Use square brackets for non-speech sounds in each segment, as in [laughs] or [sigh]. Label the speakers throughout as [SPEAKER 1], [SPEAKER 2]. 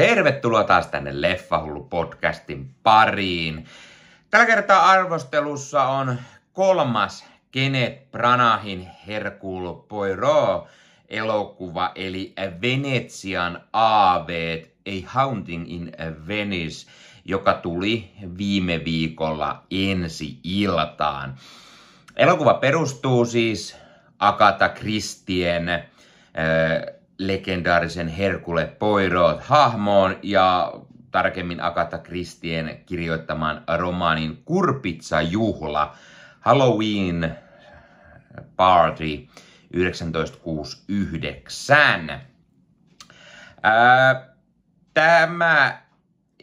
[SPEAKER 1] Tervetuloa taas tänne Leffahullu podcastin pariin. Tällä kertaa arvostelussa on kolmas Kenneth Branahin Hercule Poirot elokuva, eli Venetsian aaveet, A Haunting in Venice, joka tuli viime viikolla ensi iltaan. Elokuva perustuu siis Agatha Christien äh, legendaarisen Herkule Poirot hahmoon ja tarkemmin Agatha Christien kirjoittamaan romaanin Kurpitsa juhla Halloween Party 1969. Ää, tämä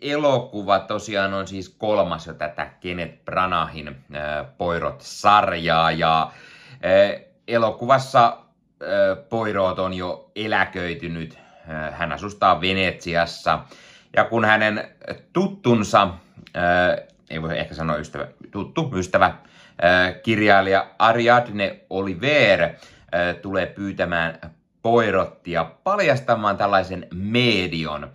[SPEAKER 1] elokuva tosiaan on siis kolmas jo tätä Kenneth Branahin Poirot-sarjaa ja ää, elokuvassa Poirot on jo eläköitynyt. Hän asustaa Venetsiassa. Ja kun hänen tuttunsa, ei voi ehkä sanoa ystävä, tuttu ystävä, kirjailija Ariadne Oliver tulee pyytämään Poirottia paljastamaan tällaisen medion,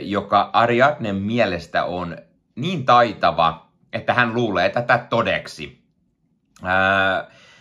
[SPEAKER 1] joka Ariadnen mielestä on niin taitava, että hän luulee tätä todeksi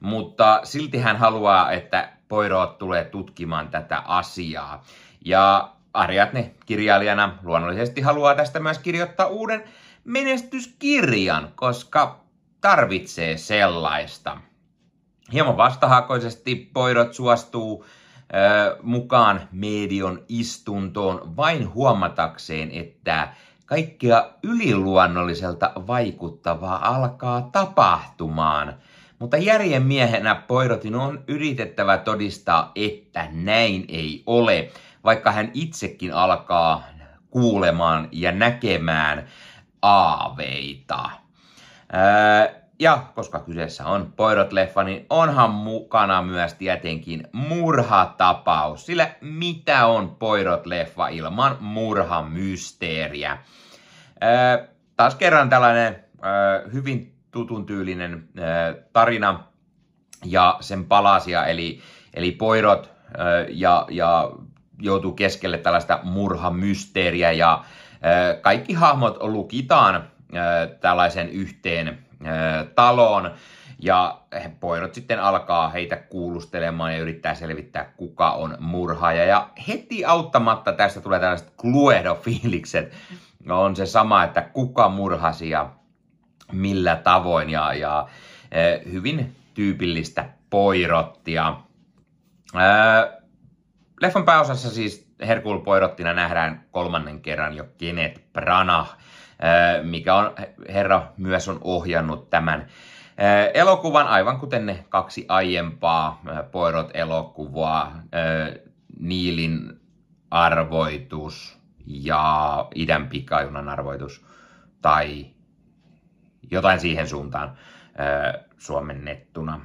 [SPEAKER 1] mutta silti hän haluaa, että Poirot tulee tutkimaan tätä asiaa. Ja Ariadne kirjailijana luonnollisesti haluaa tästä myös kirjoittaa uuden menestyskirjan, koska tarvitsee sellaista. Hieman vastahakoisesti Poirot suostuu ö, mukaan medion istuntoon vain huomatakseen, että kaikkea yliluonnolliselta vaikuttavaa alkaa tapahtumaan – mutta järjen miehenä Poirotin on yritettävä todistaa, että näin ei ole, vaikka hän itsekin alkaa kuulemaan ja näkemään aaveita. ja koska kyseessä on Poirot-leffa, niin onhan mukana myös tietenkin murhatapaus. Sillä mitä on Poirot-leffa ilman murhamysteeriä? taas kerran tällainen hyvin tutun tyylinen tarina ja sen palasia, eli, eli Poirot ja, ja joutuu keskelle tällaista murhamysteeriä ja kaikki hahmot lukitaan tällaisen yhteen taloon ja Poirot sitten alkaa heitä kuulustelemaan ja yrittää selvittää, kuka on murhaaja. Ja heti auttamatta tästä tulee tällaiset Cluedo-fiilikset. On se sama, että kuka murhasi ja millä tavoin ja, ja e, hyvin tyypillistä poirottia. E, leffan pääosassa siis Herkul Poirottina nähdään kolmannen kerran jo Kenneth Branagh, e, mikä on herra myös on ohjannut tämän elokuvan, aivan kuten ne kaksi aiempaa Poirot-elokuvaa, Niilin arvoitus ja idän pikajunan arvoitus, tai jotain siihen suuntaan suomennettuna.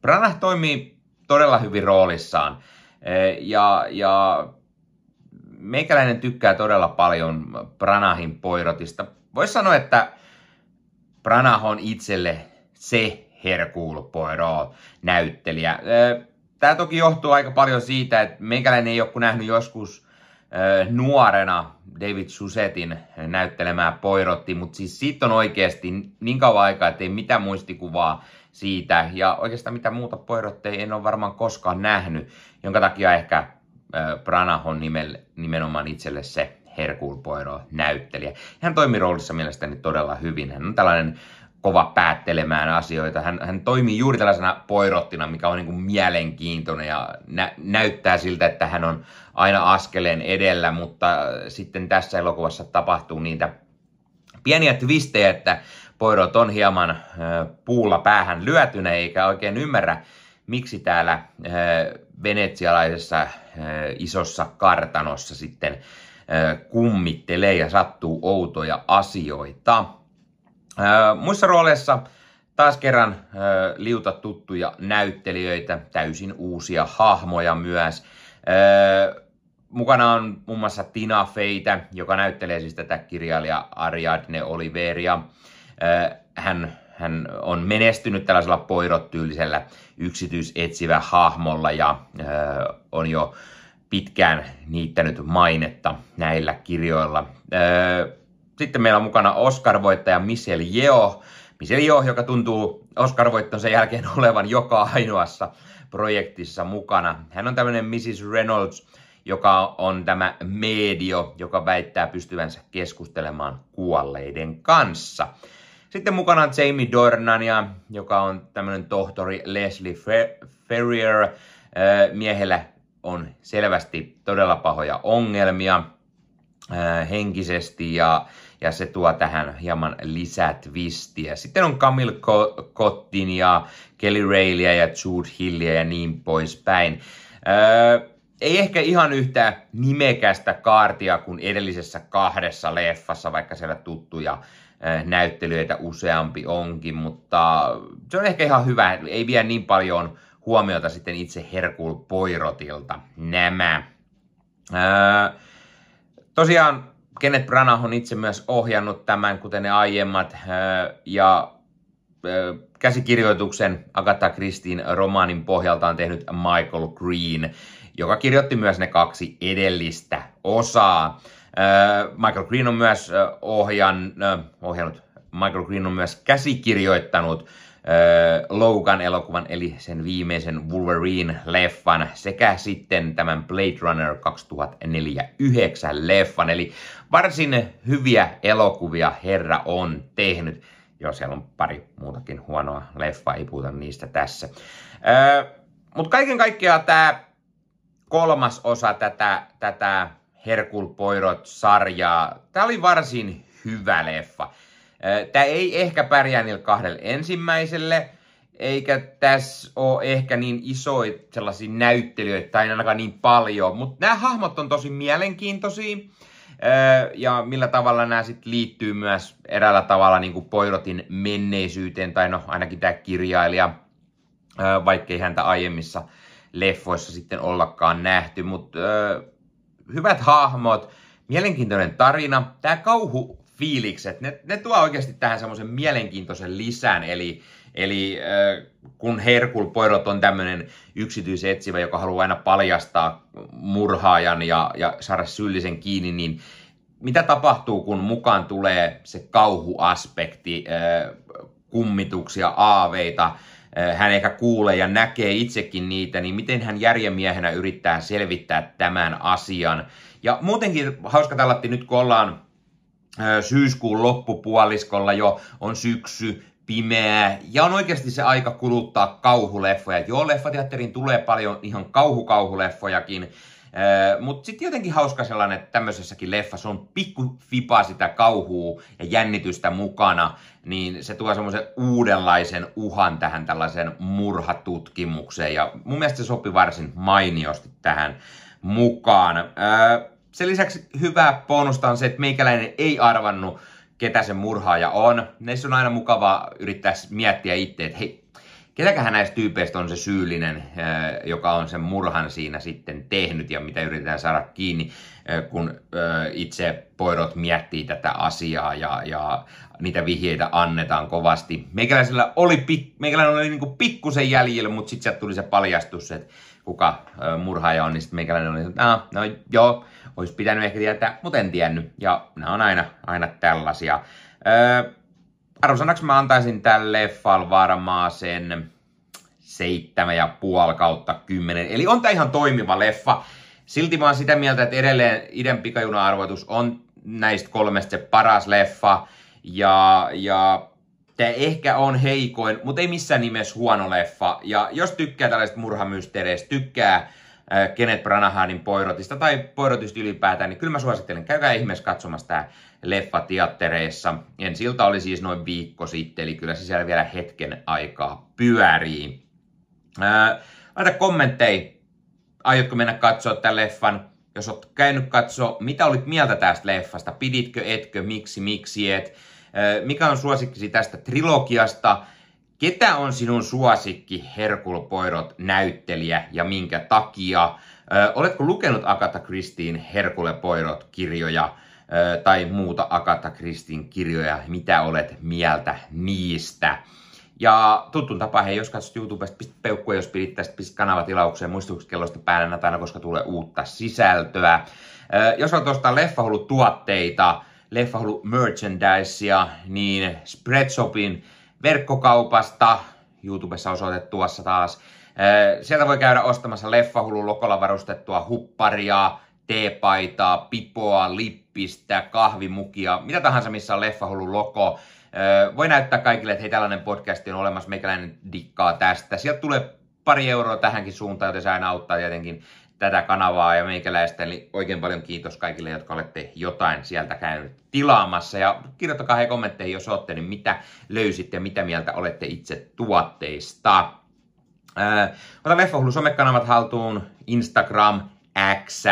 [SPEAKER 1] Branagh toimii todella hyvin roolissaan ja, ja meikäläinen tykkää todella paljon Branahin poirotista. Voisi sanoa, että Branagh on itselle se Hercule Poirot-näyttelijä. Tämä toki johtuu aika paljon siitä, että meikäläinen ei ole nähnyt joskus nuorena David Susetin näyttelemää Poirotti, mutta siis siitä on oikeasti niin kauan aikaa, että ei mitään muistikuvaa siitä, ja oikeastaan mitä muuta Poirotteja en ole varmaan koskaan nähnyt, jonka takia ehkä Branagh on nimenomaan itselle se Hercule Poirot näyttelijä. Hän toimii roolissa mielestäni todella hyvin. Hän on tällainen kova päättelemään asioita. Hän, hän toimii juuri tällaisena poirottina, mikä on niin kuin mielenkiintoinen ja nä, näyttää siltä, että hän on aina askeleen edellä, mutta sitten tässä elokuvassa tapahtuu niitä pieniä twistejä, että Poirot on hieman äh, puulla päähän lyötynä eikä oikein ymmärrä, miksi täällä äh, venetsialaisessa äh, isossa kartanossa sitten kummittelee ja sattuu outoja asioita. Muissa rooleissa taas kerran liuta tuttuja näyttelijöitä, täysin uusia hahmoja myös. Mukana on muun muassa Tina Feitä, joka näyttelee siis tätä kirjailija Ariadne Oliveria. Hän, hän on menestynyt tällaisella poirot-tyylisellä yksityisetsivä hahmolla ja on jo pitkään niittänyt mainetta näillä kirjoilla. Sitten meillä on mukana Oscar-voittaja Michelle Yeoh. Michelle Yeoh, joka tuntuu Oscar-voittonsa jälkeen [laughs] olevan joka ainoassa projektissa mukana. Hän on tämmöinen Mrs. Reynolds, joka on tämä medio, joka väittää pystyvänsä keskustelemaan kuolleiden kanssa. Sitten mukana on Jamie Dornania, joka on tämmöinen tohtori Leslie Ferrier. Miehellä on selvästi todella pahoja ongelmia henkisesti ja, ja se tuo tähän hieman lisää twistiä. Sitten on Camille Cottin ja Kelly Rayleigh ja Jude Hillia ja niin poispäin. Öö, ei ehkä ihan yhtä nimekästä kaartia kuin edellisessä kahdessa leffassa, vaikka siellä tuttuja näyttelyitä useampi onkin, mutta se on ehkä ihan hyvä, ei vie niin paljon huomiota sitten itse Herkul Poirotilta nämä. Ää, tosiaan Kenneth Branagh on itse myös ohjannut tämän, kuten ne aiemmat, ja käsikirjoituksen Agatha Christien romaanin pohjalta on tehnyt Michael Green, joka kirjoitti myös ne kaksi edellistä osaa. Michael Green on myös ohjan, ohjannut, Michael Green on myös käsikirjoittanut Logan-elokuvan, eli sen viimeisen Wolverine-leffan, sekä sitten tämän Blade Runner 2049 leffan. Eli varsin hyviä elokuvia herra on tehnyt. Joo, siellä on pari muutakin huonoa leffaa, ei puhuta niistä tässä. Mutta kaiken kaikkiaan tämä kolmas osa tätä, tätä Herkul Poirot-sarjaa, tämä oli varsin hyvä leffa. Tämä ei ehkä pärjää niille kahdelle ensimmäiselle, eikä tässä ole ehkä niin isoja sellaisia näyttelijöitä, tai ainakaan niin paljon, mutta nämä hahmot on tosi mielenkiintoisia, ja millä tavalla nämä sitten liittyy myös eräällä tavalla niin kuin Poirotin menneisyyteen, tai no ainakin tämä kirjailija, vaikkei häntä aiemmissa leffoissa sitten ollakaan nähty, mutta hyvät hahmot, mielenkiintoinen tarina, tämä kauhu fiilikset, ne, ne tuo oikeasti tähän semmoisen mielenkiintoisen lisän, eli, eli kun Herkul Poirot on tämmöinen yksityisetsivä, joka haluaa aina paljastaa murhaajan ja, ja saada syyllisen kiinni, niin mitä tapahtuu, kun mukaan tulee se kauhuaspekti, kummituksia, aaveita, hän ehkä kuulee ja näkee itsekin niitä, niin miten hän järjemiehenä yrittää selvittää tämän asian. Ja muutenkin hauska tällatti nyt, kun ollaan syyskuun loppupuoliskolla jo on syksy, pimeää, ja on oikeasti se aika kuluttaa kauhuleffoja. Joo, leffateatteriin tulee paljon ihan kauhukauhuleffojakin, mutta sitten jotenkin hauska sellainen, että tämmöisessäkin leffassa on pikku fipa sitä kauhua ja jännitystä mukana, niin se tuo semmoisen uudenlaisen uhan tähän tällaiseen murhatutkimukseen, ja mun mielestä se sopi varsin mainiosti tähän mukaan. Sen lisäksi hyvä bonusta on se, että meikäläinen ei arvannut, ketä se murhaaja on. Neissä on aina mukava yrittää miettiä itse, että hei, ketäköhän näistä tyypeistä on se syyllinen, joka on sen murhan siinä sitten tehnyt ja mitä yritetään saada kiinni, kun itse poirot miettii tätä asiaa ja, ja niitä vihjeitä annetaan kovasti. Meikäläisellä oli, meikäläinen oli niin pikkusen jäljellä, mutta sitten sieltä tuli se paljastus, että kuka murhaaja on, niin sitten meikäläinen oli, että no, no joo, olisi pitänyt ehkä tietää, mutta en tiennyt. Ja nämä on aina, aina tällaisia. Arvosanaksi mä antaisin tälle leffal varmaan sen seitsemän ja puoli kautta kymmenen. Eli on tämä ihan toimiva leffa. Silti mä oon sitä mieltä, että edelleen idän pikajuna-arvoitus on näistä kolmesta se paras leffa. Ja, ja tämä ehkä on heikoin, mutta ei missään nimessä huono leffa. Ja jos tykkää tällaisista murhamysteereistä, tykkää Äh, Kenneth Branahanin Poirotista tai Poirotista ylipäätään, niin kyllä mä suosittelen, käykää ihmeessä katsomassa tämä leffa teattereissa. Ensi ilta oli siis noin viikko sitten, eli kyllä se siellä vielä hetken aikaa pyörii. Äh, laita kommentteja, aiotko mennä katsoa tämän leffan, jos olet käynyt katsoa, mitä olit mieltä tästä leffasta, piditkö, etkö, miksi, miksi et, mikä on suosikkisi tästä trilogiasta, Ketä on sinun suosikki Herkul Poirot näyttelijä ja minkä takia? Ö, oletko lukenut Agatha Christien Herkule Poirot kirjoja ö, tai muuta Agatha Christien kirjoja? Mitä olet mieltä niistä? Ja tuttuun tapaan, hei, jos katsot YouTubesta, pistä peukkua, jos pidit tästä, pistä kanavatilaukseen, muistutuskellosta päällä aina, koska tulee uutta sisältöä. Jos haluat ostaa leffahullut tuotteita, leffahullu merchandisea, niin Spreadshopin verkkokaupasta, YouTubessa osoitettu tuossa taas, Sieltä voi käydä ostamassa leffahullu lokolla varustettua hupparia, teepaitaa, pipoa, lippistä, kahvimukia, mitä tahansa, missä on leffahullu loko. Voi näyttää kaikille, että hei, tällainen podcast on olemassa, meikäläinen dikkaa tästä. Sieltä tulee pari euroa tähänkin suuntaan, joten se aina auttaa tietenkin tätä kanavaa ja meikäläistä. Eli oikein paljon kiitos kaikille, jotka olette jotain sieltä käynyt tilaamassa. Ja kirjoittakaa hei kommentteihin, jos olette, niin mitä löysitte ja mitä mieltä olette itse tuotteista. ota Leffahullu somekanavat haltuun, Instagram, X,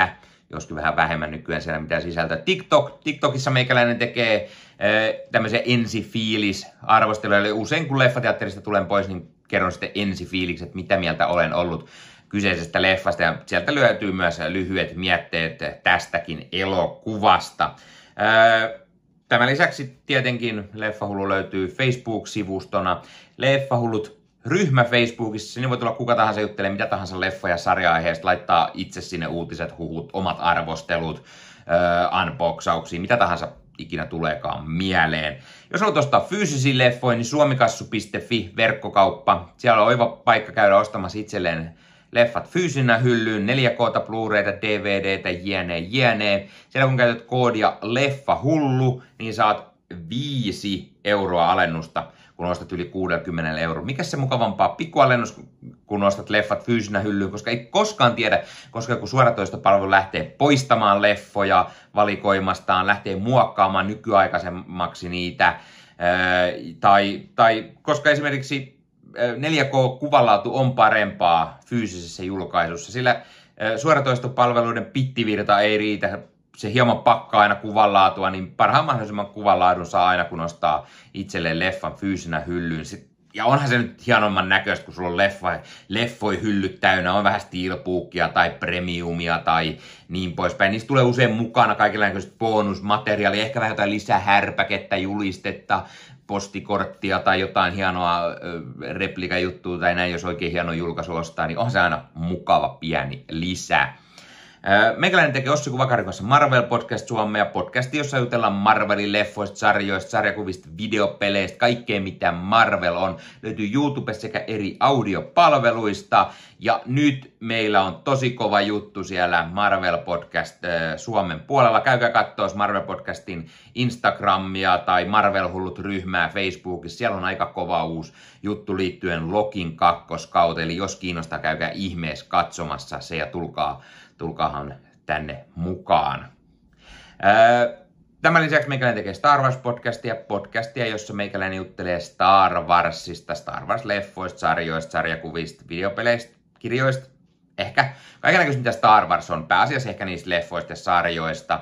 [SPEAKER 1] joskin vähän vähemmän nykyään siellä mitä sisältöä. TikTok, TikTokissa meikäläinen tekee äh, tämmöisiä ensifiilis-arvosteluja, eli usein kun leffateatterista tulen pois, niin kerron sitten ensifiilikset, mitä mieltä olen ollut kyseisestä leffasta, ja sieltä löytyy myös lyhyet mietteet tästäkin elokuvasta. Äh, tämän lisäksi tietenkin Leffahullu löytyy Facebook-sivustona. Leffahullut ryhmä Facebookissa, sinne voi tulla kuka tahansa juttelee mitä tahansa leffa- ja sarja-aiheesta, laittaa itse sinne uutiset, huhut, omat arvostelut, äh, unboxauksia, mitä tahansa ikinä tuleekaan mieleen. Jos haluat ostaa fyysisiä leffoja, niin suomikassu.fi verkkokauppa. Siellä on oiva paikka käydä ostamassa itselleen leffat fyysinä hyllyyn, 4K, Blu-rayta, DVDtä, jne, jne. Siellä kun käytät koodia leffa hullu, niin saat 5 euroa alennusta kun ostat yli 60 euroa. Mikä se mukavampaa pikkualennus, kun ostat leffat fyysinä hyllyyn, koska ei koskaan tiedä, koska kun suoratoistopalvelu lähtee poistamaan leffoja valikoimastaan, lähtee muokkaamaan nykyaikaisemmaksi niitä, tai, tai koska esimerkiksi 4K-kuvanlaatu on parempaa fyysisessä julkaisussa, sillä suoratoistopalveluiden pittivirta ei riitä se hieman pakkaa aina kuvanlaatua, niin parhaan mahdollisimman kuvanlaadun saa aina, kun ostaa itselleen leffan fyysinä hyllyyn. Ja onhan se nyt hienomman näköistä, kun sulla on leffa, leffoi hyllyt täynnä, on vähän steelbookia tai premiumia tai niin poispäin. Niistä tulee usein mukana kaikenlaista bonusmateriaalia, ehkä vähän jotain lisähärpäkettä, julistetta, postikorttia tai jotain hienoa replikajuttua tai näin, jos oikein hieno julkaisu ostaa, niin on se aina mukava pieni lisä. Meikäläinen tekee Ossi Kuvakarin kanssa Marvel Podcast Suomea, podcasti, jossa jutellaan Marvelin leffoista, sarjoista, sarjakuvista, videopeleistä, kaikkea mitä Marvel on. Löytyy YouTube sekä eri audiopalveluista. Ja nyt meillä on tosi kova juttu siellä Marvel Podcast Suomen puolella. Käykää katsoa Marvel Podcastin Instagramia tai Marvel Hullut ryhmää Facebookissa. Siellä on aika kova uusi juttu liittyen Lokin kakkoskautta. Eli jos kiinnostaa, käykää ihmeessä katsomassa se ja tulkaa tulkaahan tänne mukaan. Tämän lisäksi meikäläinen tekee Star Wars-podcastia, podcastia, jossa meikäläinen juttelee Star Warsista, Star Wars-leffoista, sarjoista, sarjakuvista, videopeleistä, kirjoista, ehkä kaikenlaista mitä Star Wars on, pääasiassa ehkä niistä leffoista ja sarjoista.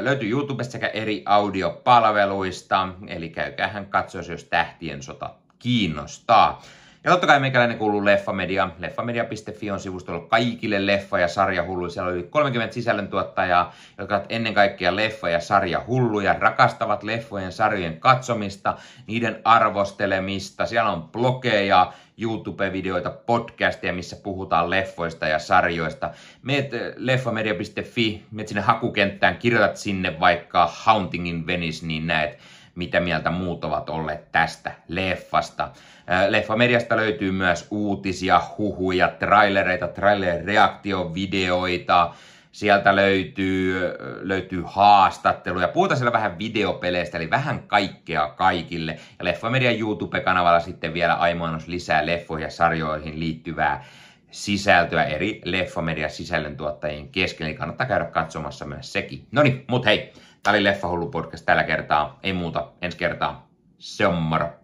[SPEAKER 1] Löytyy YouTubesta sekä eri audiopalveluista, eli käykäähän katsoa, jos tähtien sota kiinnostaa. Ja totta kai meikäläinen kuuluu Leffamedia. Leffamedia.fi on sivustolla kaikille leffa- ja sarjahulluja. Siellä on yli 30 sisällöntuottajaa, jotka ovat ennen kaikkea leffa- ja sarjahulluja, rakastavat leffojen sarjojen katsomista, niiden arvostelemista. Siellä on blogeja, YouTube-videoita, podcasteja, missä puhutaan leffoista ja sarjoista. Meet eh, leffamedia.fi, meet sinne hakukenttään, kirjoitat sinne vaikka Haunting in Venice, niin näet mitä mieltä muut ovat olleet tästä leffasta. Leffamediasta löytyy myös uutisia, huhuja, trailereita, trailer-reaktiovideoita, sieltä löytyy, löytyy haastatteluja. Puhutaan siellä vähän videopeleistä, eli vähän kaikkea kaikille. Ja Leffamedian YouTube-kanavalla sitten vielä aimoinnos lisää leffoihin ja sarjoihin liittyvää sisältöä eri Leffamedia sisällöntuottajien kesken, eli kannattaa käydä katsomassa myös sekin. No niin, mut hei, Tämä oli Leffahullu podcast tällä kertaa. Ei muuta, ensi kertaa. Se on moro.